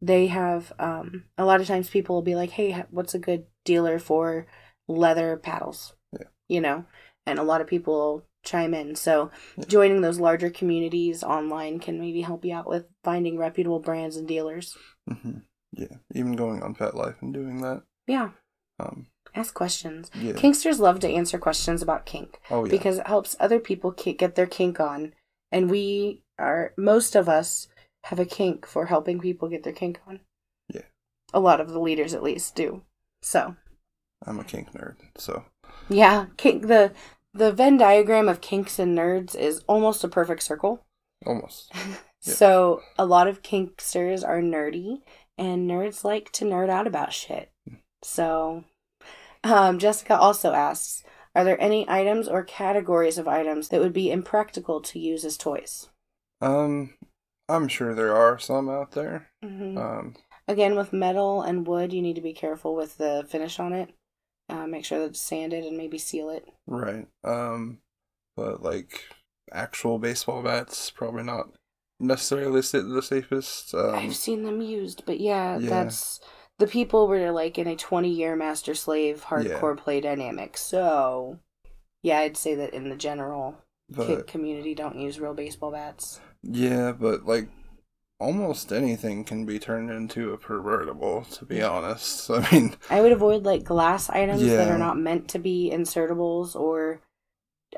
they have um, a lot of times people will be like, "Hey, what's a good dealer for leather paddles?" Yeah. You know, and a lot of people chime in. So joining those larger communities online can maybe help you out with finding reputable brands and dealers. hmm Yeah. Even going on FetLife and doing that. Yeah, Um, ask questions. yeah. Kinksters love to answer questions about kink. oh, yeah. because it helps other people get their kink on and we are most of us have a kink for helping people get their kink on Yeah. a lot of the leaders at least do so I'm a kink nerd, so yeah kink the the venn diagram of kinks and nerds is almost a perfect circle almost. Yeah. so a lot of kinksters are nerdy and nerds like to nerd out about shit hmm. so um, jessica also asks are there any items or categories of items that would be impractical to use as toys Um, I'm sure there are some out there. hmm Um, Again, with metal and wood, you need to be careful with the finish on it. Uh, make sure that it's sanded and maybe seal it. right. Um, but like actual baseball bats, probably not necessarily sa- the safest. Um, I've seen them used, but yeah, yeah. that's the people were like in a 20 year master slave hardcore play dynamic. So, yeah, I'd say that in the general but community, don't use real baseball bats. yeah, but like almost anything can be turned into a pervertable. To be honest, I mean, I would avoid like glass items that are not meant to be insertables, or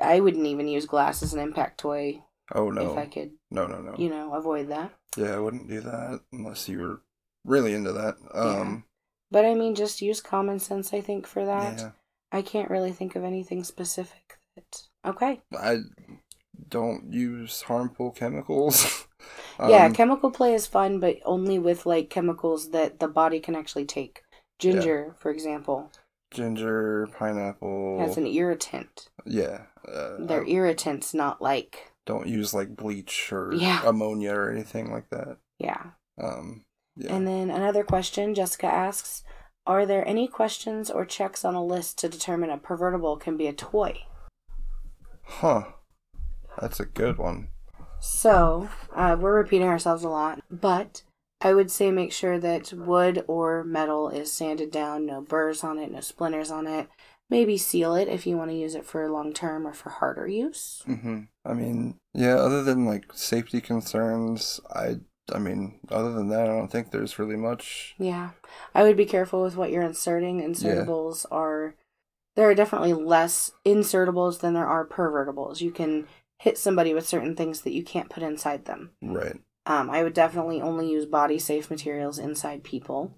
I wouldn't even use glass as an impact toy oh no, if I could, no, no, no. you know, avoid that. Yeah, I wouldn't do that unless you were really into that. Um, But I mean, just use common sense, I think, for that. yeah, I can't really think of anything specific that. Okay. I don't use harmful chemicals. yeah, Um, chemical play is fun, but only with like chemicals that the body can actually take. Ginger, for example, ginger, pineapple. has an irritant. yeah, uh, They're I irritants, not like. don't use like bleach or Yeah. ammonia or anything like that. Yeah. Um, yeah. And then another question Jessica asks Are there any questions or checks on a list to determine a pervertable can be a toy? huh. That's a good one. So, uh, we're repeating ourselves a lot, but I would say make sure that wood or metal is sanded down, no burrs on it, no splinters on it. Maybe seal it if you want to use it for long term or for harder use. hmm I mean, yeah. Other than like safety concerns, I. I mean, other than that, I don't think there's really much. Yeah. I would be careful with what you're inserting. Insertables are, there are definitely less insertables than there are pervertables. You can hit somebody with certain things that you can't put inside them. Right. Um, I would definitely only use body safe materials inside people.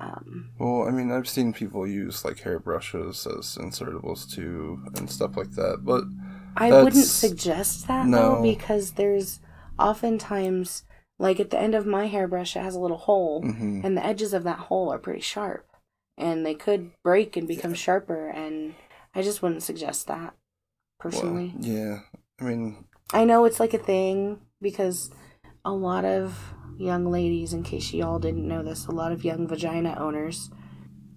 Um, Well, I mean, I've seen people use like hairbrushes as insertables too and stuff like that, but I wouldn't suggest that no. though because there's oftentimes like at the end of my hairbrush it has a little hole mhm. and the edges of that hole are pretty sharp and they could break and become sharper and I just wouldn't suggest that well, personally. yeah. I mean, I know it's like a thing because a lot of young ladies, in case you all didn't know this, a lot of young vagina owners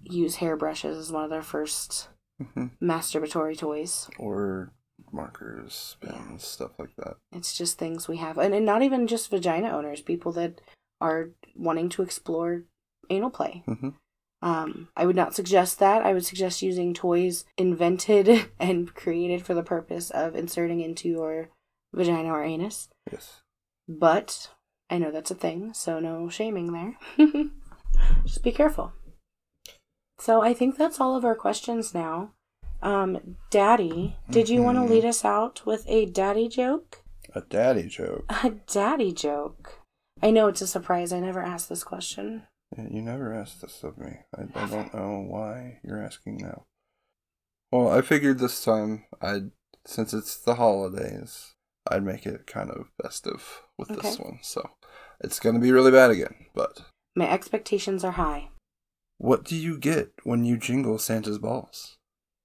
use hairbrushes as one of their first mhm. masturbatory toys. or markers, stuff like that. It's just things we have, and, and not even just vagina owners, people that are wanting to explore anal play. hmm Um, I would not suggest that. I would suggest using toys invented and created for the purpose of inserting into your vagina or anus. Yes. But I know that's a thing, so no shaming there. Just be careful. So I think that's all of our questions now. Um, Daddy, did you want to Mhm. lead us out with a daddy joke? A daddy joke. A daddy joke. I know it's a surprise. I never asked this question. Yeah, You never asked this of me. I, I don't know why you're asking now. Well, I figured this time I'd, since it's the holidays, I'd make it kind of festive with this one. So it's gonna be really bad again. But My expectations are high. what do you get when you jingle Santa's balls?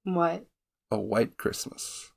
What? A white Christmas.